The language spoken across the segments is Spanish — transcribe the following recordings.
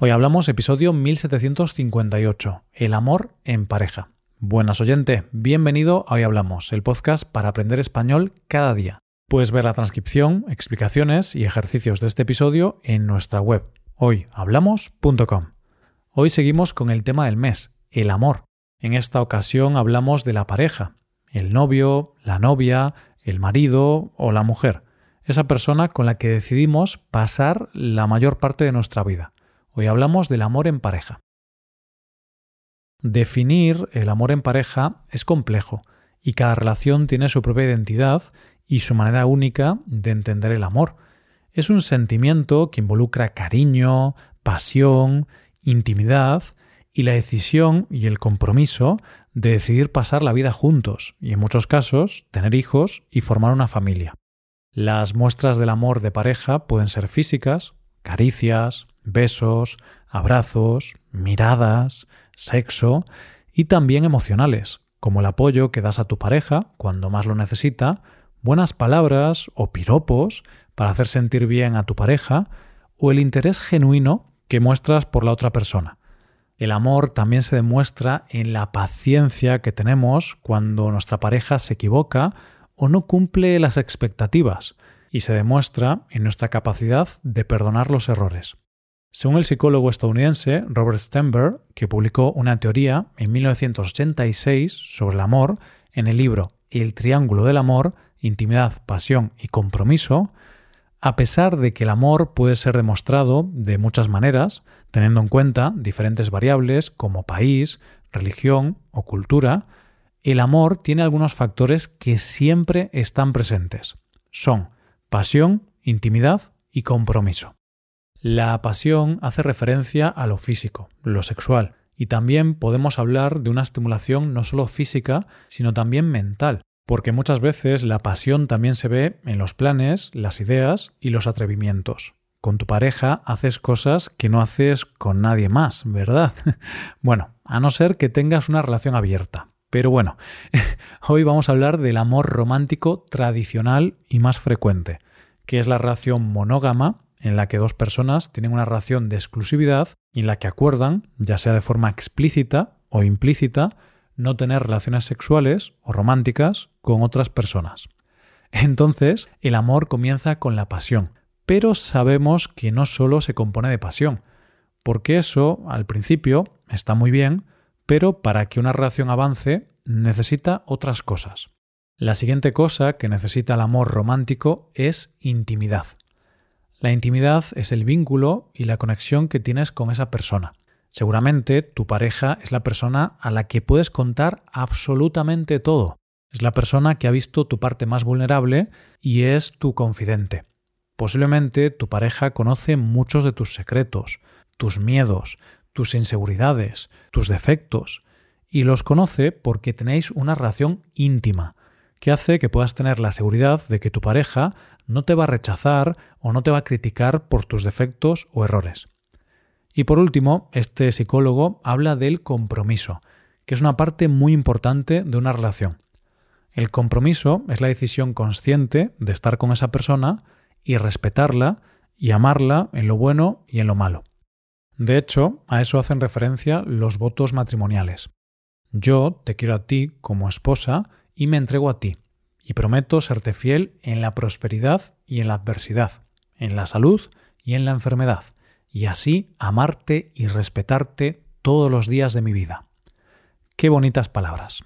Hoy hablamos episodio 1758, El amor en pareja. Buenas oyente, bienvenido a Hoy Hablamos, el podcast para aprender español cada día. Puedes ver la transcripción, explicaciones y ejercicios de este episodio en nuestra web hoyhablamos.com. Hoy seguimos con el tema del mes, el amor. En esta ocasión hablamos de la pareja, el novio, la novia, el marido o la mujer, esa persona con la que decidimos pasar la mayor parte de nuestra vida. Hoy hablamos del amor en pareja. Definir el amor en pareja es complejo y cada relación tiene su propia identidad y su manera única de entender el amor. Es un sentimiento que involucra cariño, pasión, intimidad y la decisión y el compromiso de decidir pasar la vida juntos y en muchos casos tener hijos y formar una familia. Las muestras del amor de pareja pueden ser físicas, caricias, besos, abrazos, miradas, sexo y también emocionales, como el apoyo que das a tu pareja cuando más lo necesita, buenas palabras o piropos para hacer sentir bien a tu pareja, o el interés genuino que muestras por la otra persona. El amor también se demuestra en la paciencia que tenemos cuando nuestra pareja se equivoca o no cumple las expectativas, y se demuestra en nuestra capacidad de perdonar los errores. Según el psicólogo estadounidense Robert Stenberg, que publicó una teoría en 1986 sobre el amor en el libro El Triángulo del Amor, Intimidad, Pasión y Compromiso, a pesar de que el amor puede ser demostrado de muchas maneras, teniendo en cuenta diferentes variables como país, religión o cultura, el amor tiene algunos factores que siempre están presentes. Son pasión, intimidad y compromiso. La pasión hace referencia a lo físico, lo sexual, y también podemos hablar de una estimulación no solo física, sino también mental, porque muchas veces la pasión también se ve en los planes, las ideas y los atrevimientos. Con tu pareja haces cosas que no haces con nadie más, ¿verdad? bueno, a no ser que tengas una relación abierta. Pero bueno, hoy vamos a hablar del amor romántico tradicional y más frecuente, que es la relación monógama en la que dos personas tienen una relación de exclusividad y en la que acuerdan, ya sea de forma explícita o implícita, no tener relaciones sexuales o románticas con otras personas. Entonces, el amor comienza con la pasión, pero sabemos que no solo se compone de pasión, porque eso, al principio, está muy bien, pero para que una relación avance necesita otras cosas. La siguiente cosa que necesita el amor romántico es intimidad. La intimidad es el vínculo y la conexión que tienes con esa persona. Seguramente tu pareja es la persona a la que puedes contar absolutamente todo. Es la persona que ha visto tu parte más vulnerable y es tu confidente. Posiblemente tu pareja conoce muchos de tus secretos, tus miedos, tus inseguridades, tus defectos, y los conoce porque tenéis una relación íntima, que hace que puedas tener la seguridad de que tu pareja no te va a rechazar o no te va a criticar por tus defectos o errores. Y por último, este psicólogo habla del compromiso, que es una parte muy importante de una relación. El compromiso es la decisión consciente de estar con esa persona y respetarla y amarla en lo bueno y en lo malo. De hecho, a eso hacen referencia los votos matrimoniales. Yo te quiero a ti como esposa y me entrego a ti, y prometo serte fiel en la prosperidad y en la adversidad, en la salud y en la enfermedad, y así amarte y respetarte todos los días de mi vida. Qué bonitas palabras.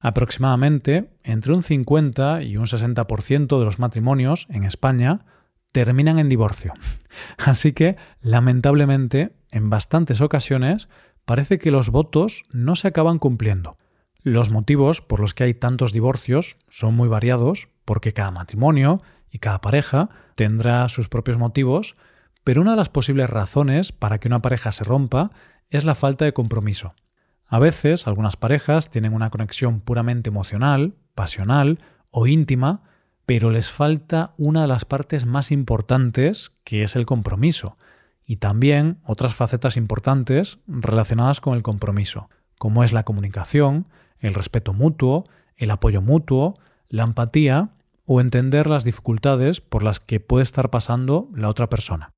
Aproximadamente entre un 50 y un 60% de los matrimonios en España terminan en divorcio. Así que, lamentablemente, en bastantes ocasiones parece que los votos no se acaban cumpliendo. Los motivos por los que hay tantos divorcios son muy variados, porque cada matrimonio y cada pareja tendrá sus propios motivos, pero una de las posibles razones para que una pareja se rompa es la falta de compromiso. A veces algunas parejas tienen una conexión puramente emocional, pasional o íntima, pero les falta una de las partes más importantes, que es el compromiso, y también otras facetas importantes relacionadas con el compromiso, como es la comunicación, el respeto mutuo, el apoyo mutuo, la empatía o entender las dificultades por las que puede estar pasando la otra persona.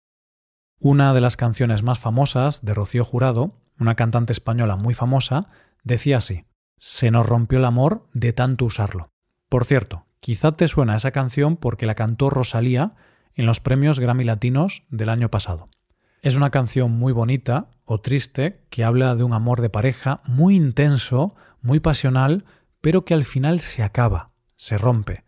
Una de las canciones más famosas de Rocío Jurado, una cantante española muy famosa, decía así, Se nos rompió el amor de tanto usarlo. Por cierto, quizá te suena esa canción porque la cantó Rosalía en los premios Grammy Latinos del año pasado. Es una canción muy bonita o triste que habla de un amor de pareja muy intenso, muy pasional, pero que al final se acaba, se rompe.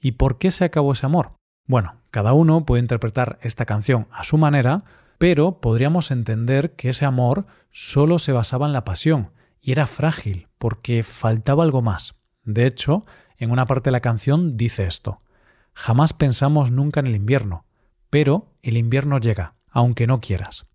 ¿Y por qué se acabó ese amor? Bueno, cada uno puede interpretar esta canción a su manera, pero podríamos entender que ese amor solo se basaba en la pasión y era frágil porque faltaba algo más. De hecho, en una parte de la canción dice esto. Jamás pensamos nunca en el invierno, pero el invierno llega, aunque no quieras.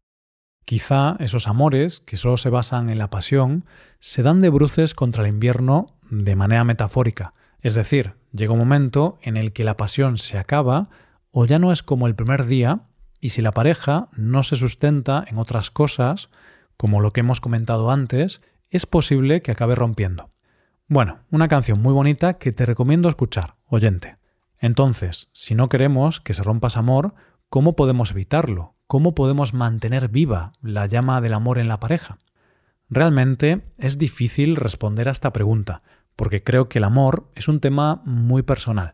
Quizá esos amores, que solo se basan en la pasión, se dan de bruces contra el invierno de manera metafórica, es decir, llega un momento en el que la pasión se acaba o ya no es como el primer día y si la pareja no se sustenta en otras cosas, como lo que hemos comentado antes, es posible que acabe rompiendo. Bueno, una canción muy bonita que te recomiendo escuchar, oyente. Entonces, si no queremos que se rompa ese amor, ¿cómo podemos evitarlo? ¿Cómo podemos mantener viva la llama del amor en la pareja? Realmente es difícil responder a esta pregunta, porque creo que el amor es un tema muy personal.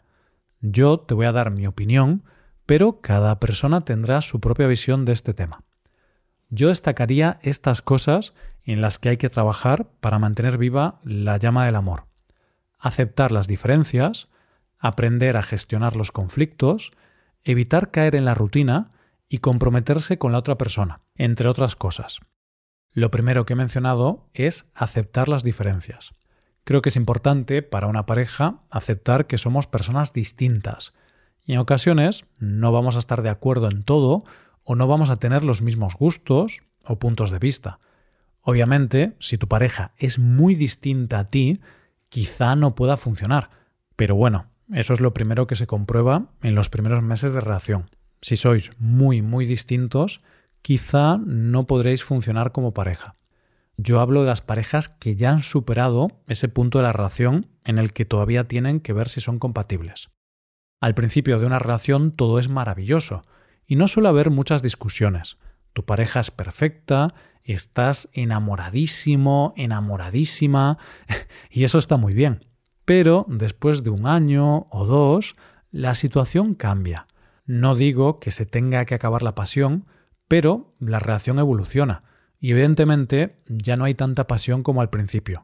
Yo te voy a dar mi opinión, pero cada persona tendrá su propia visión de este tema. Yo destacaría estas cosas en las que hay que trabajar para mantener viva la llama del amor. Aceptar las diferencias, aprender a gestionar los conflictos, evitar caer en la rutina y comprometerse con la otra persona, entre otras cosas. Lo primero que he mencionado es aceptar las diferencias. Creo que es importante para una pareja aceptar que somos personas distintas y en ocasiones no vamos a estar de acuerdo en todo o no vamos a tener los mismos gustos o puntos de vista. Obviamente, si tu pareja es muy distinta a ti, quizá no pueda funcionar. Pero bueno, eso es lo primero que se comprueba en los primeros meses de relación. Si sois muy, muy distintos, quizá no podréis funcionar como pareja. Yo hablo de las parejas que ya han superado ese punto de la relación en el que todavía tienen que ver si son compatibles. Al principio de una relación todo es maravilloso y no suele haber muchas discusiones. Tu pareja es perfecta, estás enamoradísimo, enamoradísima y eso está muy bien. Pero después de un año o dos, la situación cambia. No digo que se tenga que acabar la pasión, pero la relación evoluciona y evidentemente ya no hay tanta pasión como al principio.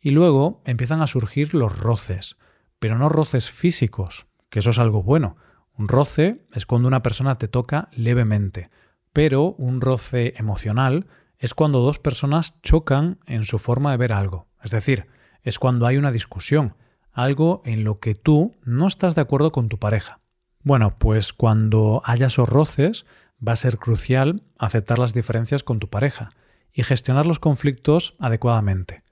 Y luego empiezan a surgir los roces, pero no roces físicos, que eso es algo bueno. Un roce es cuando una persona te toca levemente, pero un roce emocional es cuando dos personas chocan en su forma de ver algo, es decir, es cuando hay una discusión, algo en lo que tú no estás de acuerdo con tu pareja. Bueno, pues cuando haya esos roces, va a ser crucial aceptar las diferencias con tu pareja y gestionar los conflictos adecuadamente.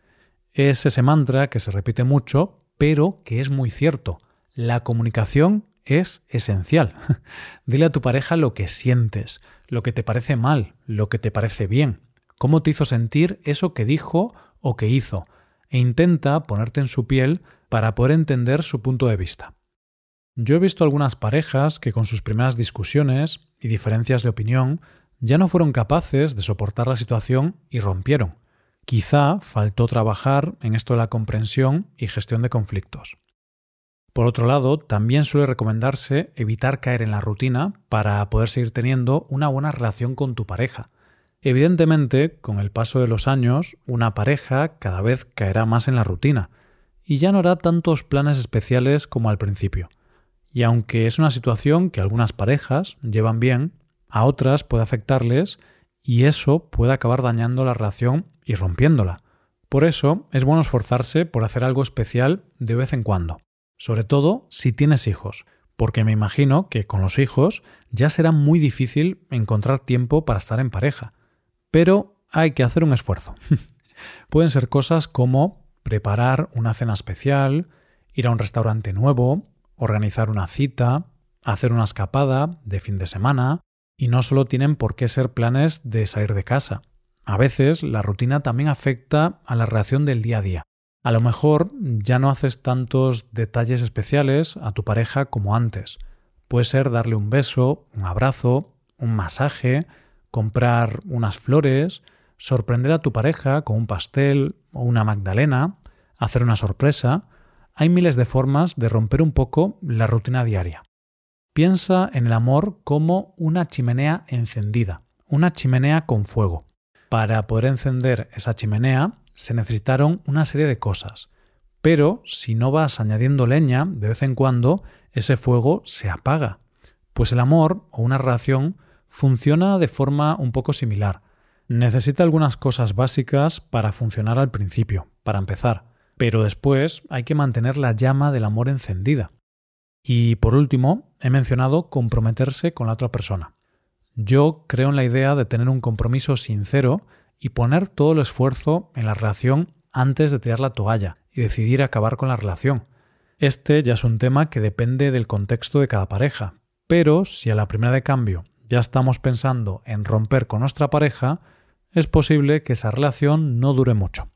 Es ese mantra que se repite mucho, pero que es muy cierto. La comunicación es esencial. Dile a tu pareja lo que sientes, lo que te parece mal, lo que te parece bien, cómo te hizo sentir eso que dijo o que hizo, e intenta ponerte en su piel para poder entender su punto de vista. Yo he visto algunas parejas que con sus primeras discusiones y diferencias de opinión ya no fueron capaces de soportar la situación y rompieron. Quizá faltó trabajar en esto de la comprensión y gestión de conflictos. Por otro lado, también suele recomendarse evitar caer en la rutina para poder seguir teniendo una buena relación con tu pareja. Evidentemente, con el paso de los años, una pareja cada vez caerá más en la rutina y ya no hará tantos planes especiales como al principio. Y aunque es una situación que algunas parejas llevan bien, a otras puede afectarles y eso puede acabar dañando la relación y rompiéndola. Por eso es bueno esforzarse por hacer algo especial de vez en cuando, sobre todo si tienes hijos, porque me imagino que con los hijos ya será muy difícil encontrar tiempo para estar en pareja. Pero hay que hacer un esfuerzo. Pueden ser cosas como preparar una cena especial, ir a un restaurante nuevo, organizar una cita, hacer una escapada de fin de semana, y no solo tienen por qué ser planes de salir de casa. A veces la rutina también afecta a la relación del día a día. A lo mejor ya no haces tantos detalles especiales a tu pareja como antes. Puede ser darle un beso, un abrazo, un masaje, comprar unas flores, sorprender a tu pareja con un pastel o una magdalena, hacer una sorpresa. Hay miles de formas de romper un poco la rutina diaria. Piensa en el amor como una chimenea encendida, una chimenea con fuego. Para poder encender esa chimenea se necesitaron una serie de cosas, pero si no vas añadiendo leña, de vez en cuando ese fuego se apaga. Pues el amor o una relación funciona de forma un poco similar. Necesita algunas cosas básicas para funcionar al principio, para empezar, pero después hay que mantener la llama del amor encendida. Y por último, he mencionado comprometerse con la otra persona. Yo creo en la idea de tener un compromiso sincero y poner todo el esfuerzo en la relación antes de tirar la toalla y decidir acabar con la relación. Este ya es un tema que depende del contexto de cada pareja, pero si a la primera de cambio ya estamos pensando en romper con nuestra pareja, es posible que esa relación no dure mucho.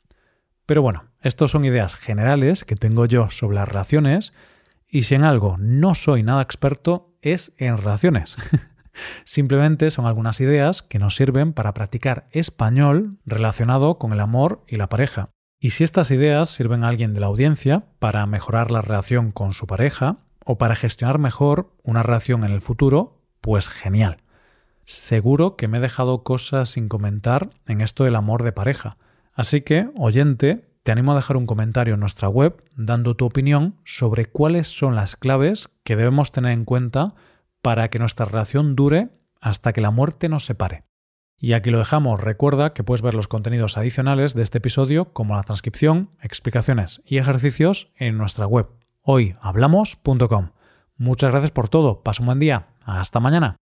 Pero bueno, estas son ideas generales que tengo yo sobre las relaciones y si en algo no soy nada experto es en relaciones. Simplemente son algunas ideas que nos sirven para practicar español relacionado con el amor y la pareja. Y si estas ideas sirven a alguien de la audiencia para mejorar la relación con su pareja o para gestionar mejor una relación en el futuro, pues genial. Seguro que me he dejado cosas sin comentar en esto del amor de pareja. Así que, oyente, te animo a dejar un comentario en nuestra web dando tu opinión sobre cuáles son las claves que debemos tener en cuenta para que nuestra relación dure hasta que la muerte nos separe. Y aquí lo dejamos. Recuerda que puedes ver los contenidos adicionales de este episodio, como la transcripción, explicaciones y ejercicios en nuestra web hoyhablamos.com. Muchas gracias por todo. Pasa un buen día. Hasta mañana.